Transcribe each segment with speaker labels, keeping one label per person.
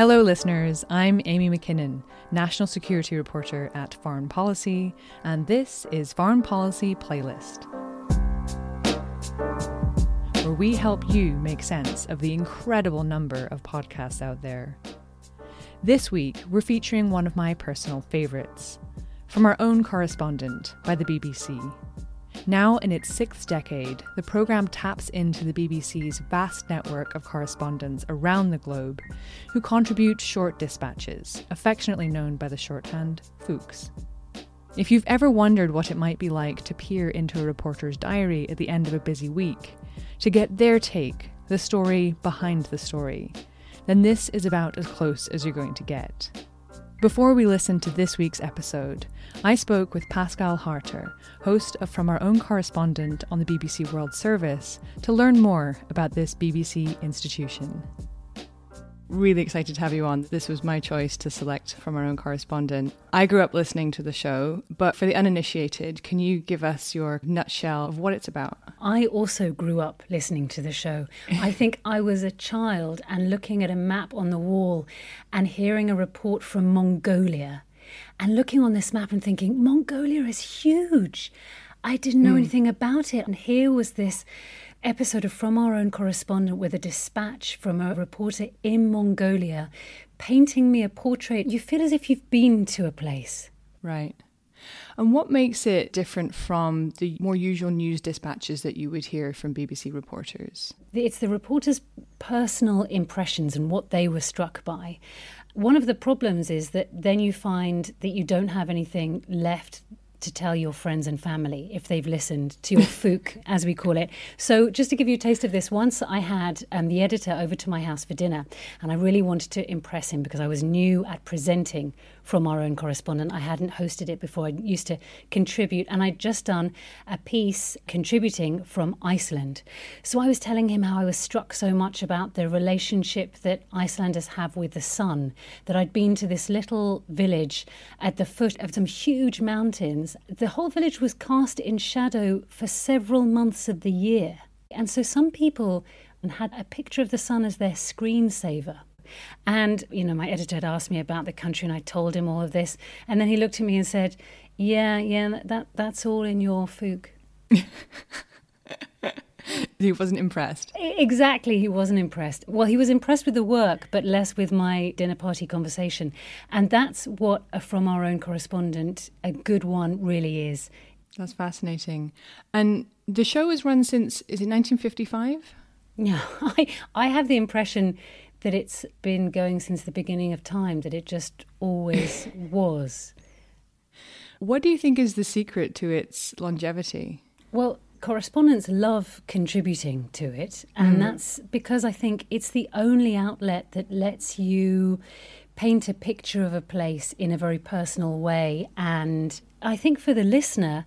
Speaker 1: Hello, listeners. I'm Amy Mackinnon, National Security Reporter at Foreign Policy, and this is Foreign Policy Playlist, where we help you make sense of the incredible number of podcasts out there. This week, we're featuring one of my personal favourites from our own correspondent by the BBC. Now in its sixth decade, the programme taps into the BBC's vast network of correspondents around the globe who contribute short dispatches, affectionately known by the shorthand FOOCs. If you've ever wondered what it might be like to peer into a reporter's diary at the end of a busy week, to get their take, the story behind the story, then this is about as close as you're going to get. Before we listen to this week's episode, I spoke with Pascale Harter, host of From Our Own Correspondent on the BBC World Service, to learn more about this BBC institution really excited to have you on. This was my choice to select from our own correspondent. I grew up listening to the show, but for the uninitiated, can you give us your nutshell of what it's about?
Speaker 2: I also grew up listening to the show. I think I was a child and looking at a map on the wall and hearing a report from Mongolia and looking on this map and thinking, Mongolia is huge. I didn't know mm. anything about it. And here was this episode of From Our Own Correspondent with a dispatch from a reporter in Mongolia painting me a portrait. You feel as if you've been to a place.
Speaker 1: Right. And what makes it different from the more usual news dispatches that you would hear from BBC reporters?
Speaker 2: It's the reporters' personal impressions and what they were struck by. One of the problems is that then you find that you don't have anything left to tell your friends and family if they've listened to your fook, as we call it. So, just to give you a taste of this, once I had um, the editor over to my house for dinner, and I really wanted to impress him because I was new at presenting from our own correspondent. I hadn't hosted it before. I used to contribute, and I'd just done a piece contributing from Iceland. So I was telling him how I was struck so much about the relationship that Icelanders have with the sun, that I'd been to this little village at the foot of some huge mountains. The whole village was cast in shadow for several months of the year. And so some people had a picture of the sun as their screensaver. And, you know, my editor had asked me about the country and I told him all of this. And then he looked at me and said, Yeah, yeah, that, that's all in your fook.
Speaker 1: he wasn't impressed.
Speaker 2: Exactly, he wasn't impressed. Well, he was impressed with the work, but less with my dinner party conversation. And that's what a From Our Own correspondent, a good one, really is.
Speaker 1: That's fascinating. And the show has run since, is it 1955?
Speaker 2: Yeah, I, I have the impression that it's been going since the beginning of time, that it just always was.
Speaker 1: What do you think is the secret to its longevity?
Speaker 2: Well, correspondents love contributing to it, and mm. that's because I think it's the only outlet that lets you paint a picture of a place in a very personal way. And I think for the listener,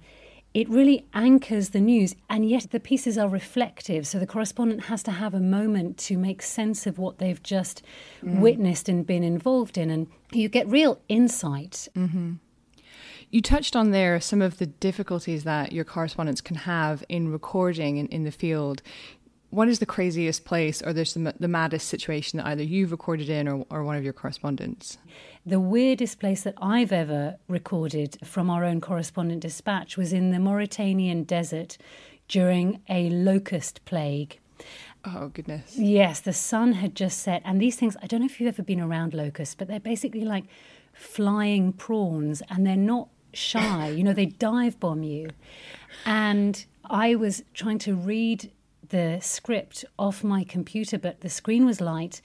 Speaker 2: it really anchors the news, and yet the pieces are reflective. So the correspondent has to have a moment to make sense of what they've just mm. witnessed and been involved in, and you get real insight.
Speaker 1: Mm-hmm. You touched on there some of the difficulties that your correspondents can have in recording in, in the field what is the craziest place or there's the, the maddest situation that either you've recorded in or, or one of your correspondents?
Speaker 2: The weirdest place that I've ever recorded from our own correspondent dispatch was in the Mauritanian desert during a locust plague.
Speaker 1: Oh, goodness.
Speaker 2: Yes, the sun had just set. And these things, I don't know if you've ever been around locusts, but they're basically like flying prawns and they're not shy. you know, they dive bomb you. And I was trying to read the script off my computer, but the screen was light.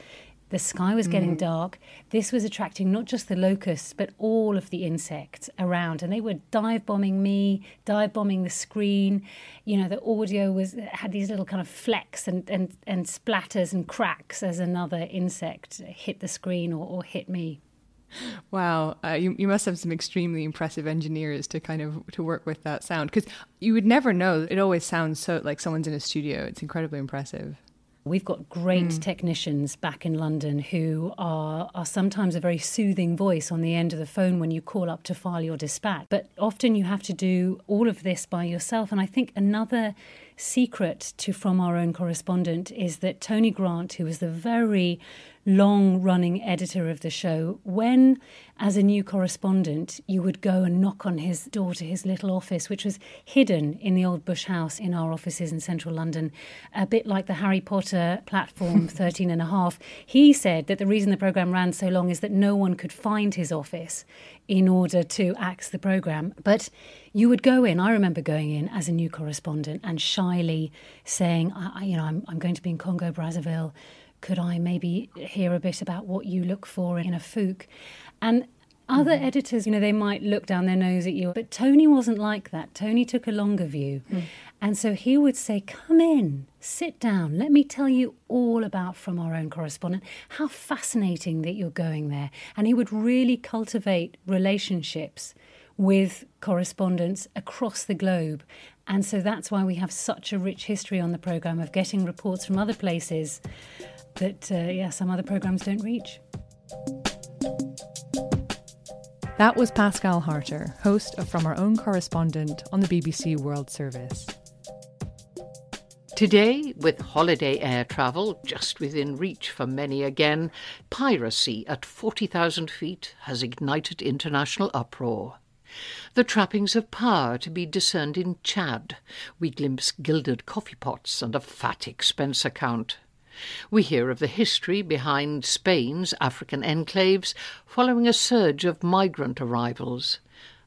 Speaker 2: The sky was getting mm. dark. This was attracting not just the locusts, but all of the insects around. And they were dive bombing me, dive bombing the screen. You know, the audio was had these little kind of flecks and, and, and splatters and cracks as another insect hit the screen or, or hit me.
Speaker 1: Wow, uh, you you must have some extremely impressive engineers to kind of to work with that sound because you would never know. It always sounds so like someone's in a studio. It's incredibly impressive.
Speaker 2: We've got great mm. technicians back in London who are, are sometimes a very soothing voice on the end of the phone when you call up to file your dispatch. But often you have to do all of this by yourself. And I think another secret to From Our Own Correspondent is that Tony Grant, who was the very long running editor of the show, when, as a new correspondent, you would go and knock on his door to his little office, which was hidden in the old Bush house in our offices in central London, a bit like the Harry Potter platform 13 and a half, he said that the reason the programme ran so long is that no one could find his office in order to axe the programme. But you would go in, I remember going in as a new correspondent and shyly saying, I, you know, I'm, I'm going to be in Congo, Brazzaville could I maybe hear a bit about what you look for in a fook? And other mm. editors, you know, they might look down their nose at you, but Tony wasn't like that. Tony took a longer view. Mm. And so he would say, Come in, sit down, let me tell you all about from our own correspondent. How fascinating that you're going there. And he would really cultivate relationships with correspondents across the globe. And so that's why we have such a rich history on the programme of getting reports from other places that, uh, yeah, some other programs don't reach.
Speaker 1: That was Pascale Harter, host of From Our Own Correspondent on the BBC World Service.
Speaker 3: Today, with holiday air travel just within reach for many again, piracy at 40,000 feet has ignited international uproar. The trappings of power to be discerned in Chad. We glimpse gilded coffee pots and a fat expense account. We hear of the history behind Spain's African enclaves following a surge of migrant arrivals.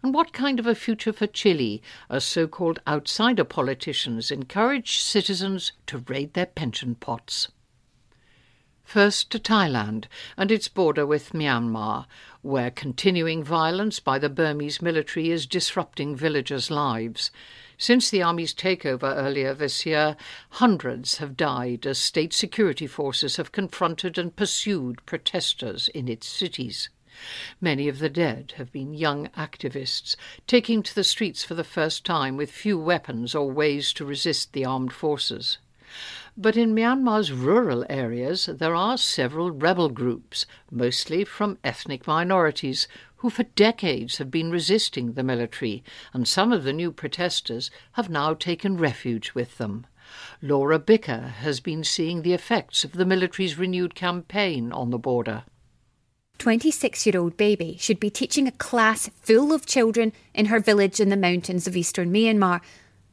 Speaker 3: And what kind of a future for Chile as so called outsider politicians encourage citizens to raid their pension pots? First to Thailand and its border with Myanmar, where continuing violence by the Burmese military is disrupting villagers' lives. Since the army's takeover earlier this year, hundreds have died as state security forces have confronted and pursued protesters in its cities. Many of the dead have been young activists, taking to the streets for the first time with few weapons or ways to resist the armed forces. But in Myanmar's rural areas, there are several rebel groups, mostly from ethnic minorities, who for decades have been resisting the military, and some of the new protesters have now taken refuge with them. Laura Bicker has been seeing the effects of the military's renewed campaign on the border.
Speaker 4: 26 year old baby should be teaching a class full of children in her village in the mountains of eastern Myanmar.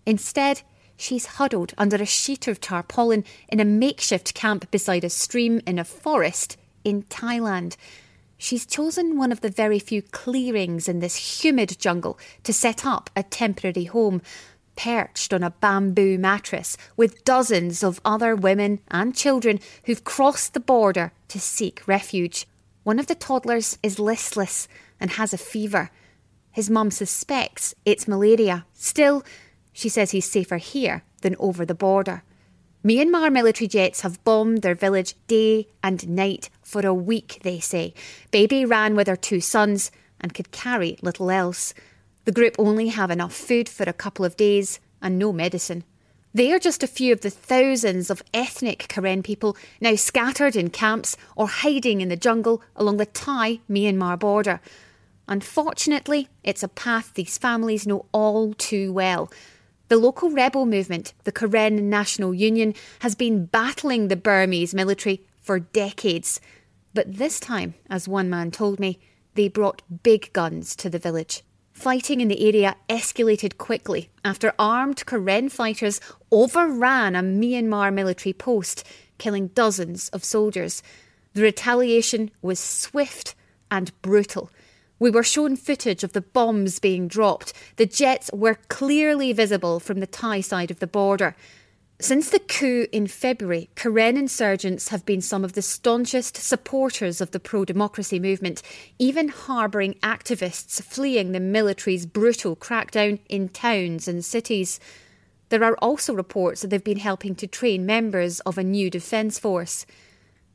Speaker 4: Instead, she's huddled under a sheet of tarpaulin in a makeshift camp beside a stream in a forest in Thailand. She's chosen one of the very few clearings in this humid jungle to set up a temporary home, perched on a bamboo mattress with dozens of other women and children who've crossed the border to seek refuge. One of the toddlers is listless and has a fever. His mum suspects it's malaria. Still, she says he's safer here than over the border. Myanmar military jets have bombed their village day and night for a week, they say. Baby ran with her two sons and could carry little else. The group only have enough food for a couple of days and no medicine. They are just a few of the thousands of ethnic Karen people now scattered in camps or hiding in the jungle along the Thai Myanmar border. Unfortunately, it's a path these families know all too well. The local rebel movement, the Karen National Union, has been battling the Burmese military for decades. But this time, as one man told me, they brought big guns to the village. Fighting in the area escalated quickly after armed Karen fighters overran a Myanmar military post, killing dozens of soldiers. The retaliation was swift and brutal. We were shown footage of the bombs being dropped. The jets were clearly visible from the Thai side of the border. Since the coup in February, Karen insurgents have been some of the staunchest supporters of the pro democracy movement, even harbouring activists fleeing the military's brutal crackdown in towns and cities. There are also reports that they've been helping to train members of a new defence force.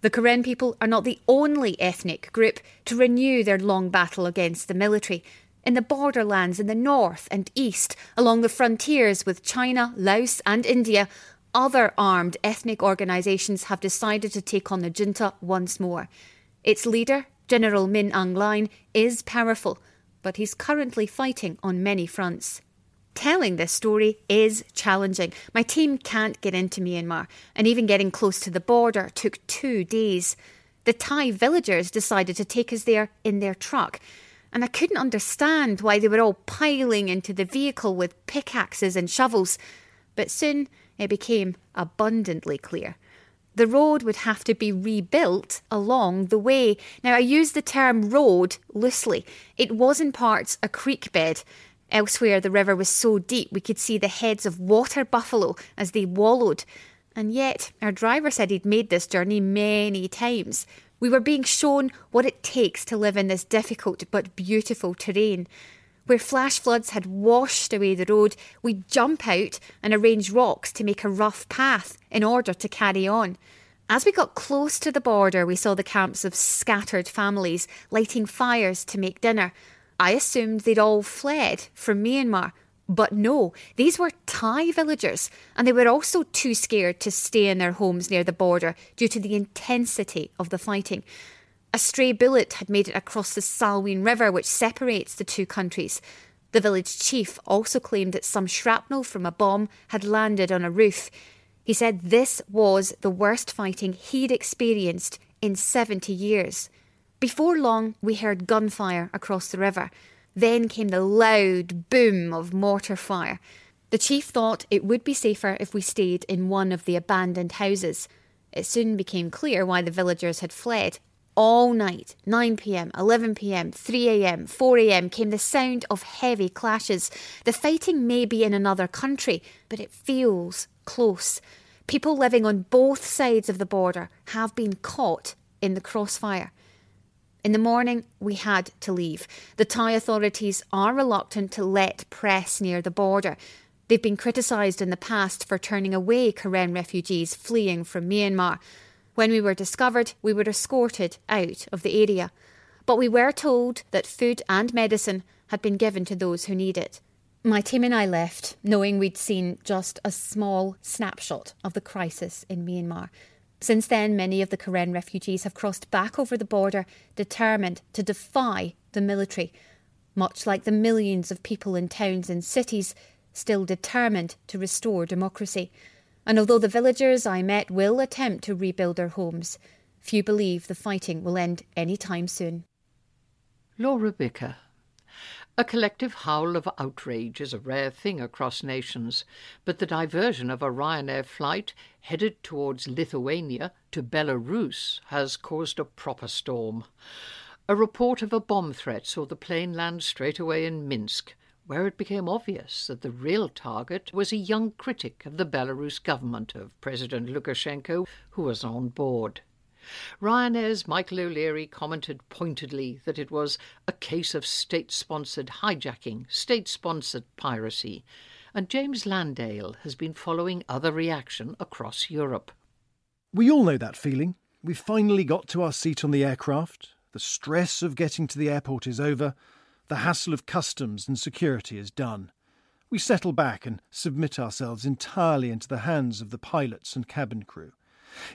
Speaker 4: The Karen people are not the only ethnic group to renew their long battle against the military. In the borderlands in the north and east, along the frontiers with China, Laos, and India, other armed ethnic organisations have decided to take on the junta once more. Its leader, General Min Aung Hlaing, is powerful, but he's currently fighting on many fronts. Telling this story is challenging. My team can't get into Myanmar, and even getting close to the border took two days. The Thai villagers decided to take us there in their truck, and I couldn't understand why they were all piling into the vehicle with pickaxes and shovels. But soon it became abundantly clear. The road would have to be rebuilt along the way. Now, I use the term road loosely. It was in parts a creek bed, Elsewhere, the river was so deep we could see the heads of water buffalo as they wallowed. And yet, our driver said he'd made this journey many times. We were being shown what it takes to live in this difficult but beautiful terrain. Where flash floods had washed away the road, we'd jump out and arrange rocks to make a rough path in order to carry on. As we got close to the border, we saw the camps of scattered families lighting fires to make dinner, I assumed they'd all fled from Myanmar. But no, these were Thai villagers, and they were also too scared to stay in their homes near the border due to the intensity of the fighting. A stray bullet had made it across the Salween River, which separates the two countries. The village chief also claimed that some shrapnel from a bomb had landed on a roof. He said this was the worst fighting he'd experienced in 70 years. Before long, we heard gunfire across the river. Then came the loud boom of mortar fire. The chief thought it would be safer if we stayed in one of the abandoned houses. It soon became clear why the villagers had fled. All night, 9 pm, 11 pm, 3 am, 4 am, came the sound of heavy clashes. The fighting may be in another country, but it feels close. People living on both sides of the border have been caught in the crossfire. In the morning, we had to leave. The Thai authorities are reluctant to let press near the border. They've been criticised in the past for turning away Karen refugees fleeing from Myanmar. When we were discovered, we were escorted out of the area. But we were told that food and medicine had been given to those who need it. My team and I left, knowing we'd seen just a small snapshot of the crisis in Myanmar. Since then, many of the Karen refugees have crossed back over the border, determined to defy the military, much like the millions of people in towns and cities still determined to restore democracy. And although the villagers I met will attempt to rebuild their homes, few believe the fighting will end any time soon.
Speaker 3: Laura Bicker. A collective howl of outrage is a rare thing across nations, but the diversion of a Ryanair flight headed towards Lithuania to Belarus has caused a proper storm. A report of a bomb threat saw the plane land straight away in Minsk, where it became obvious that the real target was a young critic of the Belarus government of President Lukashenko who was on board. Ryanair's Michael O'Leary commented pointedly that it was a case of state sponsored hijacking, state sponsored piracy, and James Landale has been following other reaction across Europe.
Speaker 5: We all know that feeling. We've finally got to our seat on the aircraft. The stress of getting to the airport is over. The hassle of customs and security is done. We settle back and submit ourselves entirely into the hands of the pilots and cabin crew.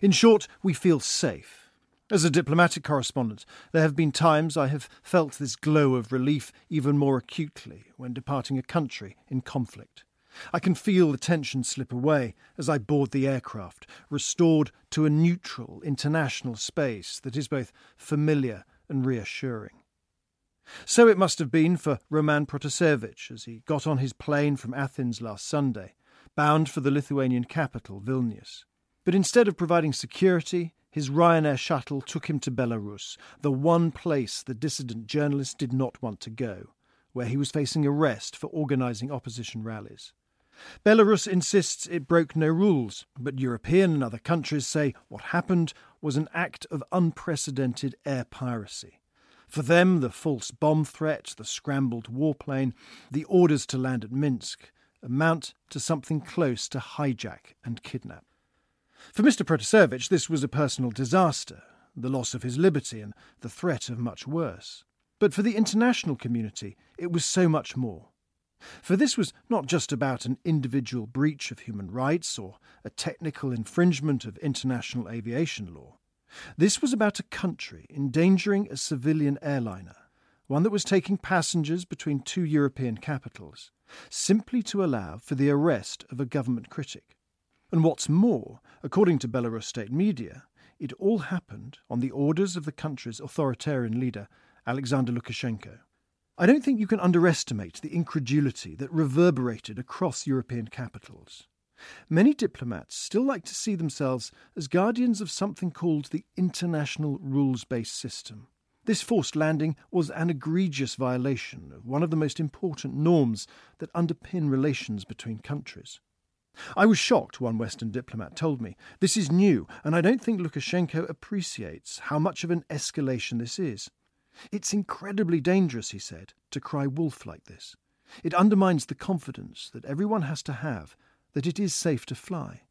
Speaker 5: In short, we feel safe. As a diplomatic correspondent, there have been times I have felt this glow of relief even more acutely when departing a country in conflict. I can feel the tension slip away as I board the aircraft, restored to a neutral international space that is both familiar and reassuring. So it must have been for Roman Protasevich as he got on his plane from Athens last Sunday, bound for the Lithuanian capital, Vilnius. But instead of providing security, his Ryanair shuttle took him to Belarus, the one place the dissident journalist did not want to go, where he was facing arrest for organising opposition rallies. Belarus insists it broke no rules, but European and other countries say what happened was an act of unprecedented air piracy. For them, the false bomb threat, the scrambled warplane, the orders to land at Minsk amount to something close to hijack and kidnap. For Mr. Protasevich, this was a personal disaster, the loss of his liberty and the threat of much worse. But for the international community, it was so much more. For this was not just about an individual breach of human rights or a technical infringement of international aviation law. This was about a country endangering a civilian airliner, one that was taking passengers between two European capitals, simply to allow for the arrest of a government critic. And what's more, according to Belarus state media, it all happened on the orders of the country's authoritarian leader, Alexander Lukashenko. I don't think you can underestimate the incredulity that reverberated across European capitals. Many diplomats still like to see themselves as guardians of something called the international rules based system. This forced landing was an egregious violation of one of the most important norms that underpin relations between countries. I was shocked, one Western diplomat told me. This is new, and I don't think Lukashenko appreciates how much of an escalation this is. It's incredibly dangerous, he said, to cry wolf like this. It undermines the confidence that everyone has to have that it is safe to fly.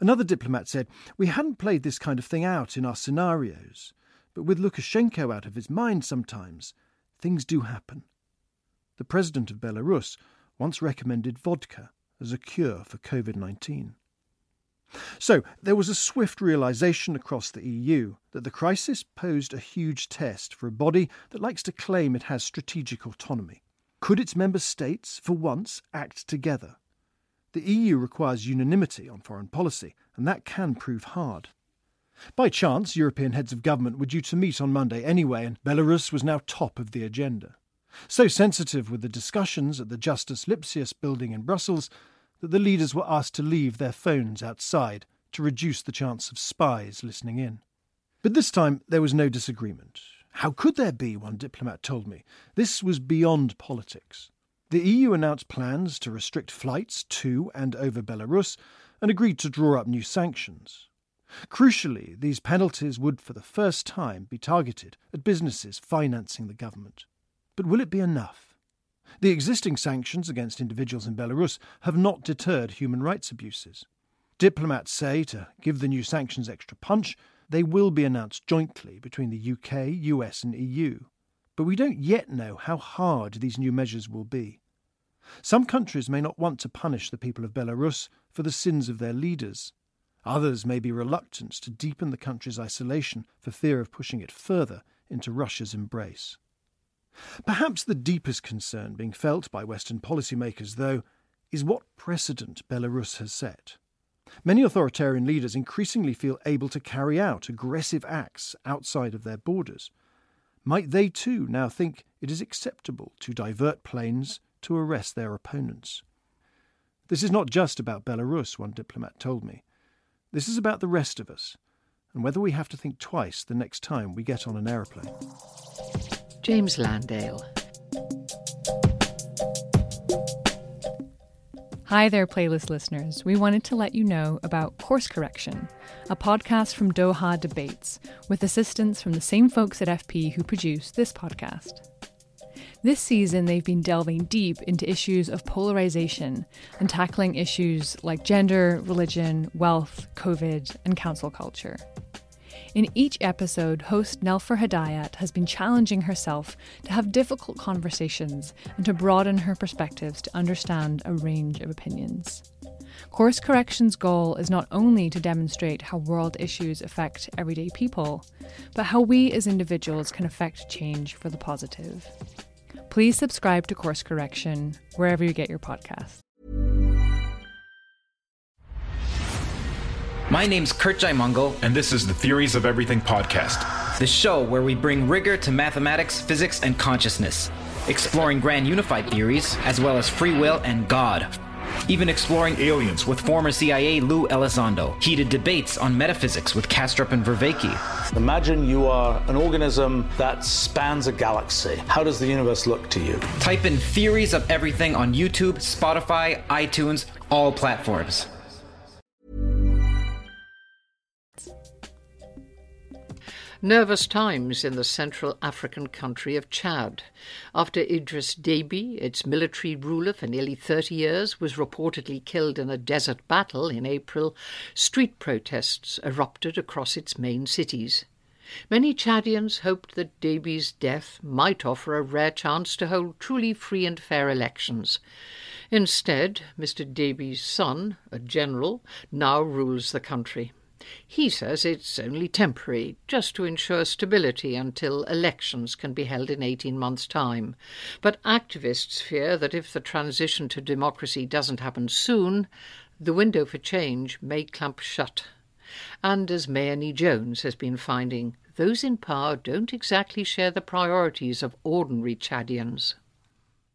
Speaker 5: Another diplomat said, We hadn't played this kind of thing out in our scenarios, but with Lukashenko out of his mind sometimes, things do happen. The president of Belarus once recommended vodka as a cure for COVID 19. So there was a swift realization across the EU that the crisis posed a huge test for a body that likes to claim it has strategic autonomy. Could its member states, for once, act together? The EU requires unanimity on foreign policy, and that can prove hard. By chance, European heads of government were due to meet on Monday anyway, and Belarus was now top of the agenda. So sensitive were the discussions at the Justus Lipsius building in Brussels that the leaders were asked to leave their phones outside to reduce the chance of spies listening in. But this time there was no disagreement. How could there be, one diplomat told me? This was beyond politics. The EU announced plans to restrict flights to and over Belarus and agreed to draw up new sanctions. Crucially, these penalties would for the first time be targeted at businesses financing the government. But will it be enough? The existing sanctions against individuals in Belarus have not deterred human rights abuses. Diplomats say to give the new sanctions extra punch, they will be announced jointly between the UK, US, and EU. But we don't yet know how hard these new measures will be. Some countries may not want to punish the people of Belarus for the sins of their leaders. Others may be reluctant to deepen the country's isolation for fear of pushing it further into Russia's embrace. Perhaps the deepest concern being felt by Western policymakers, though, is what precedent Belarus has set. Many authoritarian leaders increasingly feel able to carry out aggressive acts outside of their borders. Might they too now think it is acceptable to divert planes to arrest their opponents? This is not just about Belarus, one diplomat told me. This is about the rest of us, and whether we have to think twice the next time we get on an aeroplane.
Speaker 3: James Landale.
Speaker 1: Hi there, playlist listeners. We wanted to let you know about Course Correction, a podcast from Doha Debates, with assistance from the same folks at FP who produce this podcast. This season, they've been delving deep into issues of polarization and tackling issues like gender, religion, wealth, COVID, and council culture. In each episode, host Nelufar Hedayat has been challenging herself to have difficult conversations and to broaden her perspectives to understand a range of opinions. Course Correction's goal is not only to demonstrate how world issues affect everyday people, but how we as individuals can affect change for the positive. Please subscribe to Course Correction wherever you get your podcasts.
Speaker 6: My name's Kurt Jaimungal,
Speaker 7: and this is the Theories of Everything podcast,
Speaker 6: the show where we bring rigor to mathematics, physics, and consciousness, exploring grand unified theories, as well as free will and God. Even exploring aliens with former CIA Lou Elizondo. Heated debates on metaphysics with Kastrup and Vervaeke.
Speaker 8: Imagine you are an organism that spans a galaxy. How does the universe look to you?
Speaker 6: Type in Theories of Everything on YouTube, Spotify, iTunes, all platforms.
Speaker 3: Nervous times in the Central African country of Chad. After Idris Deby, its military ruler for nearly 30 years, was reportedly killed in a desert battle in April, street protests erupted across its main cities. Many Chadians hoped that Deby's death might offer a rare chance to hold truly free and fair elections. Instead, Mr. Deby's son, a general, now rules the country. He says it's only temporary, just to ensure stability until elections can be held in 18 months' time. But activists fear that if the transition to democracy doesn't happen soon, the window for change may clamp shut. And as Mayeni Jones has been finding, those in power don't exactly share the priorities of ordinary Chadians.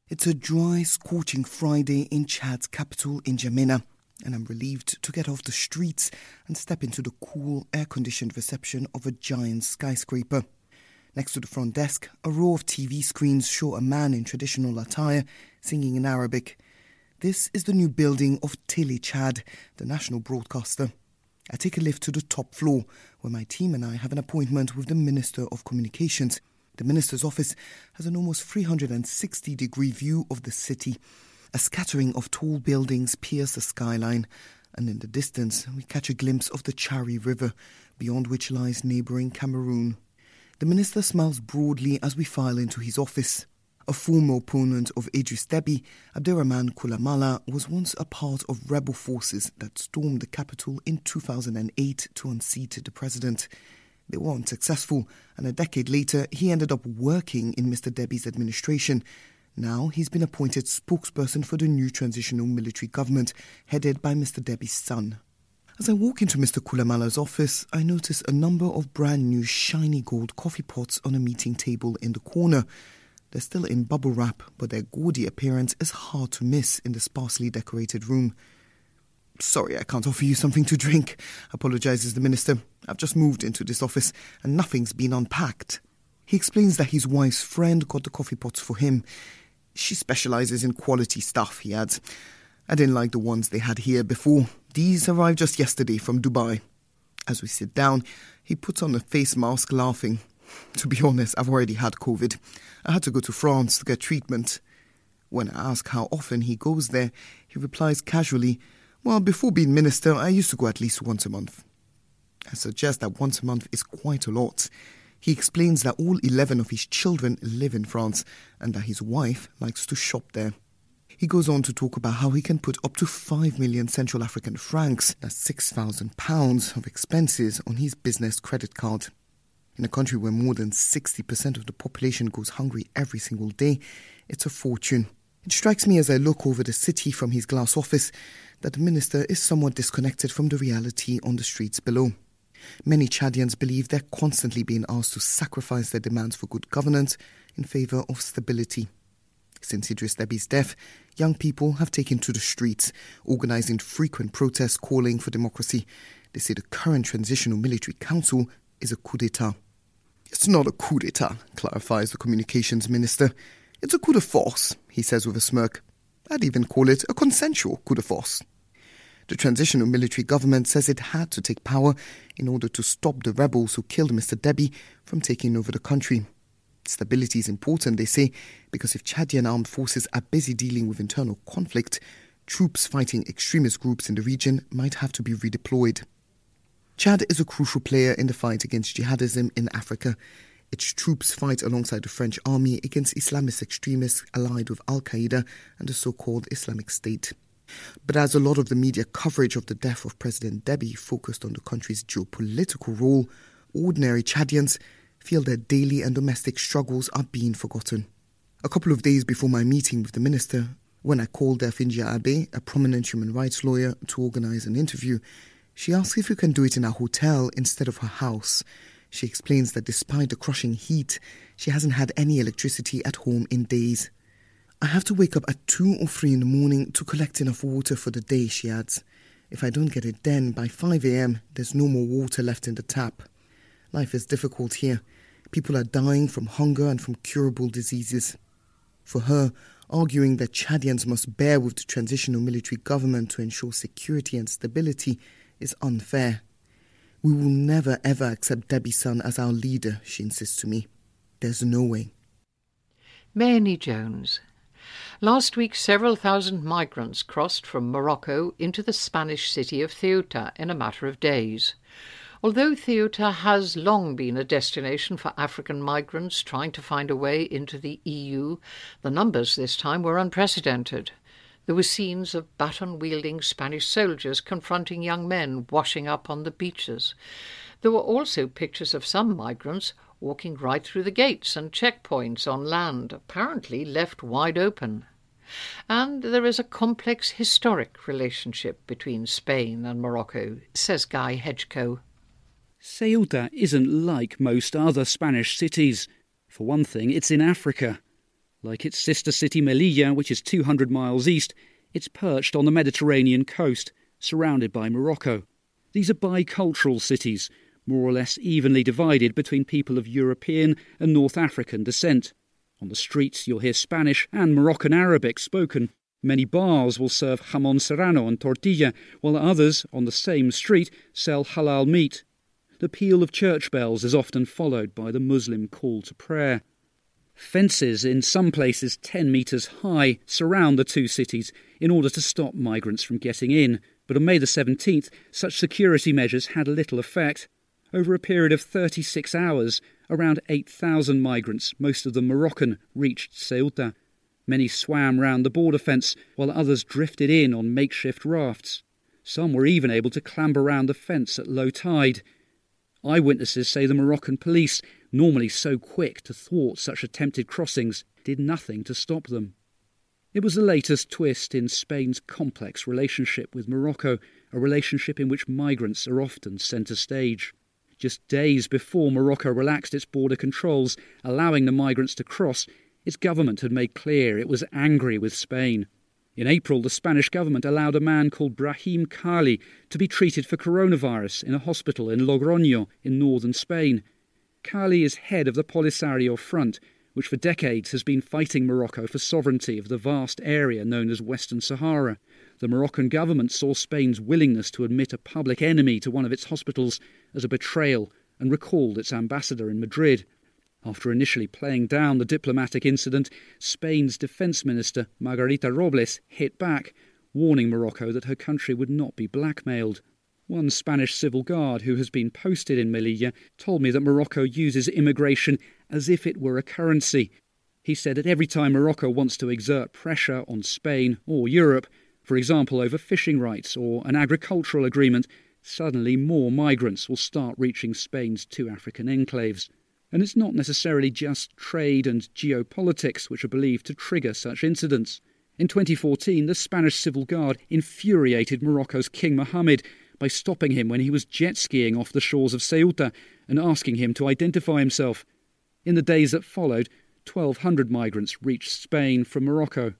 Speaker 9: It's a dry, scorching Friday in Chad's capital, N'Djamena and I'm relieved to get off the streets and step into the cool, air conditioned reception of a giant skyscraper. Next to the front desk, a row of TV screens show a man in traditional attire singing in Arabic. This is the new building of Tele Chad, the national broadcaster. I take a lift to the top floor, where my team and I have an appointment with the Minister of Communications. The Minister's office has an almost 360 degree view of the city a scattering of tall buildings pierce the skyline, and in the distance we catch a glimpse of the Chari River, beyond which lies neighbouring Cameroon. The minister smiles broadly as we file into his office. A former opponent of Idris Deby, Abderrahman Koulamallah, was once a part of rebel forces that stormed the capital in 2008 to unseat the president. They were unsuccessful, and a decade later, he ended up working in Mr. Deby's administration now he's been appointed spokesperson for the new transitional military government, headed by Mr. Deby's son. As I walk into Mr. Koulamallah's office, I notice a number of brand new shiny gold coffee pots on a meeting table in the corner. They're still in bubble wrap, but their gaudy appearance is hard to miss in the sparsely decorated room. Sorry, I can't offer you something to drink, apologizes the minister. I've just moved into this office and nothing's been unpacked. He explains that his wife's friend got the coffee pots for him. She specializes in quality stuff, he adds. I didn't like the ones they had here before. These arrived just yesterday from Dubai. As we sit down, he puts on a face mask, laughing. To be honest, I've already had COVID. I had to go to France to get treatment. When I ask how often he goes there, he replies casually, Well, before being minister, I used to go at least once a month. I suggest that once a month is quite a lot. He explains that all 11 of his children live in France and that his wife likes to shop there. He goes on to talk about how he can put up to 5 million Central African francs, that's 6,000 pounds, of expenses on his business credit card. In a country where more than 60% of the population goes hungry every single day, it's a fortune. It strikes me as I look over the city from his glass office that the minister is somewhat disconnected from the reality on the streets below. Many Chadians believe they're constantly being asked to sacrifice their demands for good governance in favor of stability. Since Idris Deby's death, young people have taken to the streets, organizing frequent protests calling for democracy. They say the current transitional military council is a coup d'etat. It's not a coup d'etat, clarifies the communications minister. It's a coup de force, he says with a smirk. I'd even call it a consensual coup de force. The transitional military government says it had to take power in order to stop the rebels who killed Mr. Deby from taking over the country. Stability is important, they say, because if Chadian armed forces are busy dealing with internal conflict, troops fighting extremist groups in the region might have to be redeployed. Chad is a crucial player in the fight against jihadism in Africa. Its troops fight alongside the French army against Islamist extremists allied with Al Qaeda and the so called Islamic State. But as a lot of the media coverage of the death of President Deby focused on the country's geopolitical role, ordinary Chadians feel their daily and domestic struggles are being forgotten. A couple of days before my meeting with the minister, when I called Delphine Djiraibé, a prominent human rights lawyer, to organize an interview, she asks if we can do it in a hotel instead of her house. She explains that despite the crushing heat, she hasn't had any electricity at home in days. I have to wake up at 2 or 3 in the morning to collect enough water for the day, she adds. If I don't get it then, by 5 am, there's no more water left in the tap. Life is difficult here. People are dying from hunger and from curable diseases. For her, arguing that Chadians must bear with the transitional military government to ensure security and stability is unfair. We will never ever accept Deby's son as our leader, she insists to me. There's no way.
Speaker 3: Mayeni Jones, Last week, several thousand migrants crossed from Morocco into the Spanish city of Ceuta in a matter of days. Although Ceuta has long been a destination for African migrants trying to find a way into the EU, the numbers this time were unprecedented. There were scenes of baton wielding Spanish soldiers confronting young men washing up on the beaches. There were also pictures of some migrants walking right through the gates and checkpoints on land, apparently left wide open. And there is a complex historic relationship between Spain and Morocco, says Guy Hedgecoe.
Speaker 10: Ceuta isn't like most other Spanish cities. For one thing, it's in Africa. Like its sister city Melilla, which is 200 miles east, it's perched on the Mediterranean coast, surrounded by Morocco. These are bicultural cities, more or less evenly divided between people of European and North African descent. On the streets, you'll hear Spanish and Moroccan Arabic spoken. Many bars will serve jamon serrano and tortilla, while others, on the same street, sell halal meat. The peal of church bells is often followed by the Muslim call to prayer. Fences, in some places 10 metres high, surround the two cities in order to stop migrants from getting in, but on May the 17th, such security measures had little effect. Over a period of 36 hours, around 8,000 migrants, most of them Moroccan, reached Ceuta. Many swam round the border fence, while others drifted in on makeshift rafts. Some were even able to clamber round the fence at low tide. Eyewitnesses say the Moroccan police, normally so quick to thwart such attempted crossings, did nothing to stop them. It was the latest twist in Spain's complex relationship with Morocco, a relationship in which migrants are often centre stage. Just days before Morocco relaxed its border controls, allowing the migrants to cross, its government had made clear it was angry with Spain. In April, the Spanish government allowed a man called Brahim Ghali to be treated for coronavirus in a hospital in Logroño in northern Spain. Ghali is head of the Polisario Front, which for decades has been fighting Morocco for sovereignty of the vast area known as Western Sahara. The Moroccan government saw Spain's willingness to admit a public enemy to one of its hospitals as a betrayal and recalled its ambassador in Madrid. After initially playing down the diplomatic incident, Spain's defence minister, Margarita Robles, hit back, warning Morocco that her country would not be blackmailed. One Spanish civil guard who has been posted in Melilla told me that Morocco uses immigration as if it were a currency. He said that every time Morocco wants to exert pressure on Spain or Europe, for example over fishing rights or an agricultural agreement, suddenly more migrants will start reaching Spain's two African enclaves. And it's not necessarily just trade and geopolitics which are believed to trigger such incidents. In 2014, the Spanish Civil Guard infuriated Morocco's King Mohammed by stopping him when he was jet skiing off the shores of Ceuta and asking him to identify himself. In the days that followed, 1,200 migrants reached Spain from Morocco.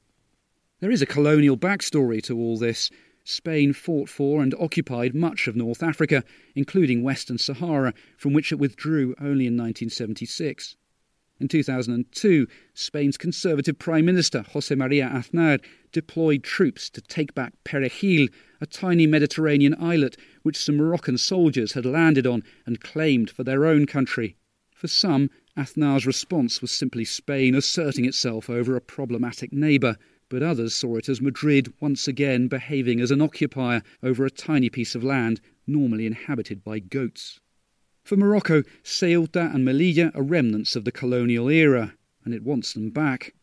Speaker 10: There is a colonial backstory to all this. Spain fought for and occupied much of North Africa, including Western Sahara, from which it withdrew only in 1976. In 2002, Spain's Conservative Prime Minister, Jose Maria Aznar, deployed troops to take back Perejil, a tiny Mediterranean islet which some Moroccan soldiers had landed on and claimed for their own country. For some, Aznar's response was simply Spain asserting itself over a problematic neighbour but others saw it as Madrid once again behaving as an occupier over a tiny piece of land normally inhabited by goats. For Morocco, Ceuta and Melilla are remnants of the colonial era, and it wants them back.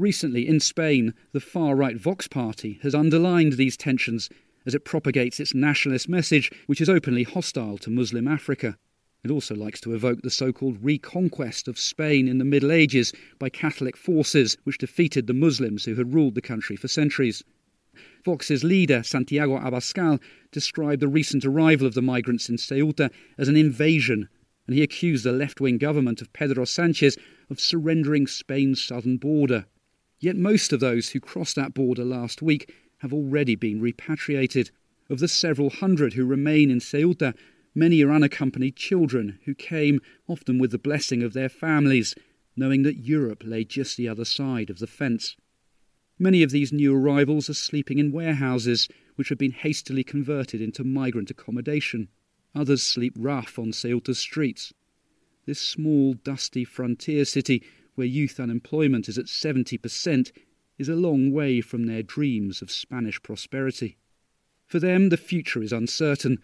Speaker 10: Recently, in Spain, the far right Vox Party has underlined these tensions as it propagates its nationalist message, which is openly hostile to Muslim Africa. It also likes to evoke the so called reconquest of Spain in the Middle Ages by Catholic forces which defeated the Muslims who had ruled the country for centuries. Vox's leader, Santiago Abascal, described the recent arrival of the migrants in Ceuta as an invasion, and he accused the left wing government of Pedro Sanchez of surrendering Spain's southern border. Yet most of those who crossed that border last week have already been repatriated. Of the several hundred who remain in Ceuta, Many are unaccompanied children who came, often with the blessing of their families, knowing that Europe lay just the other side of the fence. Many of these new arrivals are sleeping in warehouses, which have been hastily converted into migrant accommodation. Others sleep rough on Ceuta's streets. This small, dusty frontier city, where youth unemployment is at 70%, is a long way from their dreams of Spanish prosperity. For them, the future is uncertain,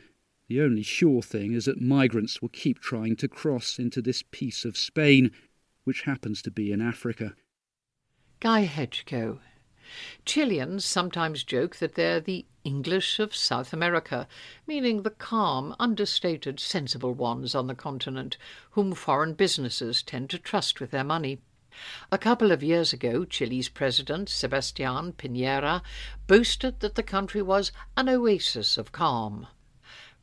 Speaker 10: the only sure thing is that migrants will keep trying to cross into this piece of Spain, which happens to be in Africa.
Speaker 3: Guy Hedgecoe. Chileans sometimes joke that they're the English of South America, meaning the calm, understated, sensible ones on the continent, whom foreign businesses tend to trust with their money. A couple of years ago, Chile's president, Sebastián Piñera, boasted that the country was an oasis of calm.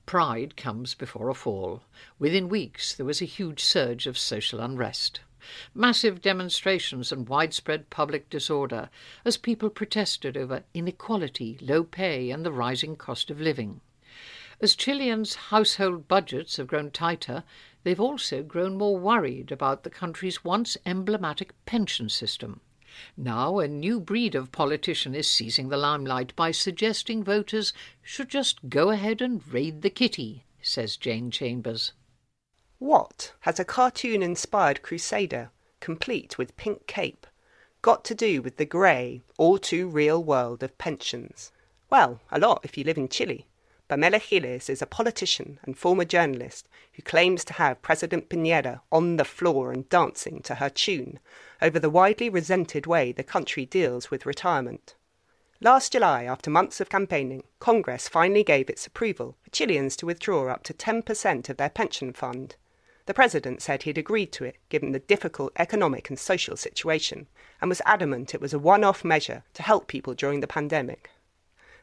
Speaker 3: Pride comes before a fall. Within weeks, there was a huge surge of social unrest. Massive demonstrations and widespread public disorder as people protested over inequality, low pay, and the rising cost of living. As Chileans' household budgets have grown tighter, they've also grown more worried about the country's once emblematic pension system. Now, a new breed of politician is seizing the limelight by suggesting voters should just go ahead and raid the kitty, says Jane Chambers.
Speaker 11: What has a cartoon inspired crusader, complete with pink cape, got to do with the grey, all too real world of pensions? Well, a lot if you live in Chile. Pamela Jiles is a politician and former journalist who claims to have President Piñera on the floor and dancing to her tune over the widely resented way the country deals with retirement. Last July, after months of campaigning, Congress finally gave its approval for Chileans to withdraw up to 10% of their pension fund the President said he'd agreed to it given the difficult economic and social situation, and was adamant it was a one off measure to help people during the pandemic.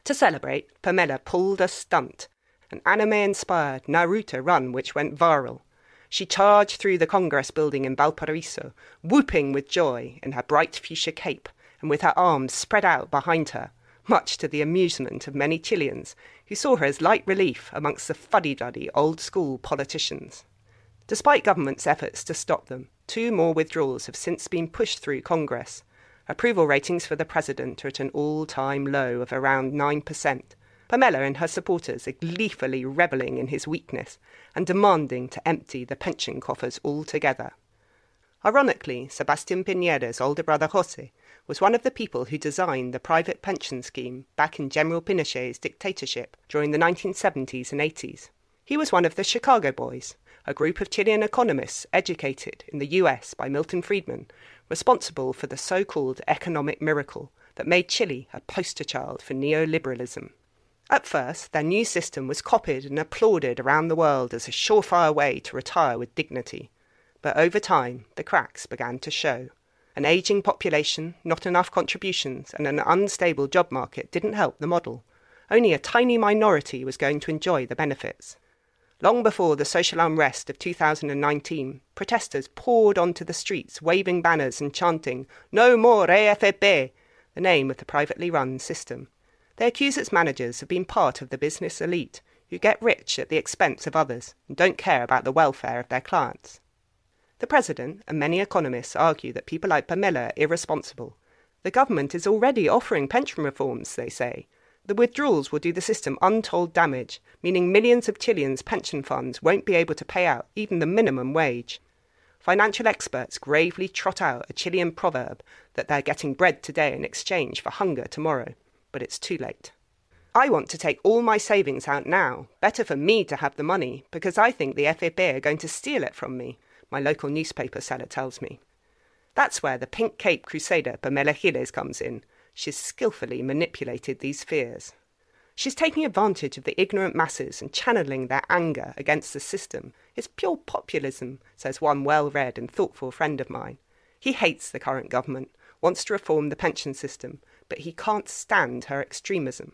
Speaker 11: To celebrate, Pamela pulled a stunt, an anime inspired Naruto run which went viral. She charged through the Congress building in Valparaiso, whooping with joy in her bright fuchsia cape and with her arms spread out behind her, much to the amusement of many Chileans who saw her as light relief amongst the fuddy duddy old school politicians. Despite government's efforts to stop them, two more withdrawals have since been pushed through Congress. Approval ratings for the president are at an all time low of around 9%. Pamela and her supporters are gleefully revelling in his weakness and demanding to empty the pension coffers altogether. Ironically, Sebastián Piñera's older brother Jose was one of the people who designed the private pension scheme back in General Pinochet's dictatorship during the 1970s and 80s. He was one of the Chicago Boys, a group of Chilean economists educated in the US by Milton Friedman, responsible for the so called economic miracle that made Chile a poster child for neoliberalism. At first, their new system was copied and applauded around the world as a surefire way to retire with dignity. But over time, the cracks began to show. An ageing population, not enough contributions, and an unstable job market didn't help the model. Only a tiny minority was going to enjoy the benefits. Long before the social unrest of 2019, protesters poured onto the streets waving banners and chanting, No more AFP, the name of the privately run system. They accuse its managers of being part of the business elite who get rich at the expense of others and don't care about the welfare of their clients. The President and many economists argue that people like Pamela are irresponsible. The government is already offering pension reforms, they say, the withdrawals will do the system untold damage, meaning millions of Chileans' pension funds won't be able to pay out even the minimum wage. Financial experts gravely trot out a Chilean proverb that they're getting bread today in exchange for hunger tomorrow, but it's too late. I want to take all my savings out now. Better for me to have the money, because I think the FAP are going to steal it from me, my local newspaper seller tells me. That's where the pink cape crusader Pamela Jiles comes in, she's skilfully manipulated these fears. She's taking advantage of the ignorant masses and channeling their anger against the system. It's pure populism, says one well read and thoughtful friend of mine. He hates the current government, wants to reform the pension system, but he can't stand her extremism.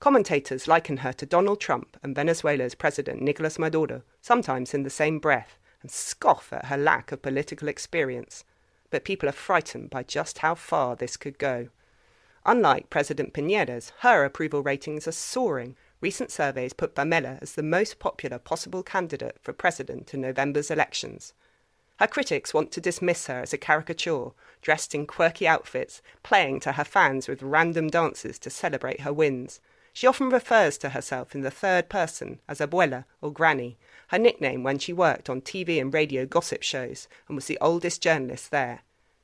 Speaker 11: Commentators liken her to Donald Trump and Venezuela's President Nicolas Maduro, sometimes in the same breath, and scoff at her lack of political experience. But people are frightened by just how far this could go. Unlike President Piñera's, her approval ratings are soaring. Recent surveys put Pamela as the most popular possible candidate for president in November's elections. Her critics want to dismiss her as a caricature, dressed in quirky outfits, playing to her fans with random dances to celebrate her wins. She often refers to herself in the third person as abuela or granny, her nickname when she worked on TV and radio gossip shows and was the oldest journalist there.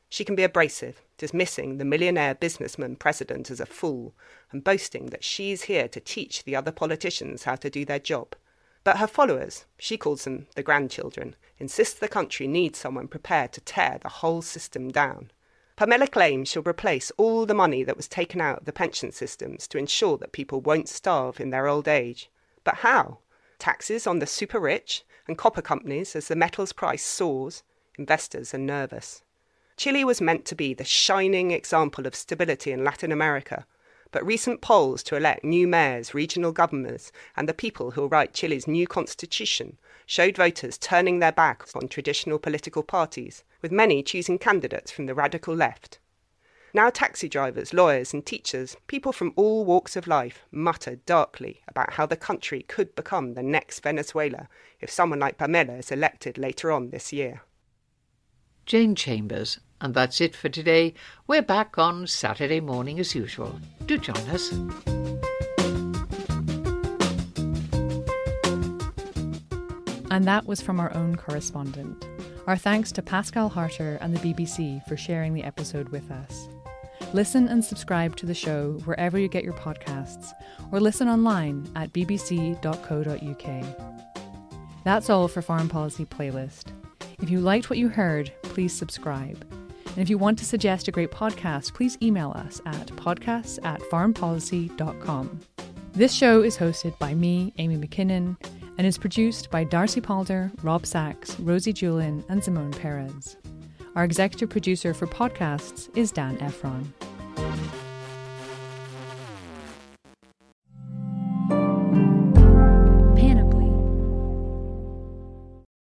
Speaker 11: She can be abrasive, dismissing the millionaire businessman president as a fool and boasting that she's here to teach the other politicians how to do their job. But her followers, she calls them the grandchildren, insist the country needs someone prepared to tear the whole system down. Pamela claims she'll replace all the money that was taken out of the pension systems to ensure that people won't starve in their old age. But how? Taxes on the super rich and copper companies as the metal's price soars. Investors are nervous. Chile was meant to be the shining example of stability in Latin America, but recent polls to elect new mayors, regional governors, and the people who'll write Chile's new constitution showed voters turning their backs on traditional political parties, with many choosing candidates from the radical left. Now, taxi drivers, lawyers, and teachers, people from all walks of life, mutter darkly about how the country could become the next Venezuela if someone like Pamela is elected later on this year.
Speaker 3: Jane Chambers. And that's it for today. We're back on Saturday morning as usual. Do join us.
Speaker 1: And that was from our own correspondent. Our thanks to Pascale Harter and the BBC for sharing the episode with us. Listen and subscribe to the show wherever you get your podcasts, or listen online at bbc.co.uk. That's all for Foreign Policy Playlist. If you liked what you heard, please subscribe. And if you want to suggest a great podcast, please email us at podcasts at foreignpolicy.com. This show is hosted by me, Amy Mackinnon, and is produced by Darcy Palder, Rob Sachs, Rosie Julin, and Simone Perez. Our executive producer for podcasts is Dan Ephron.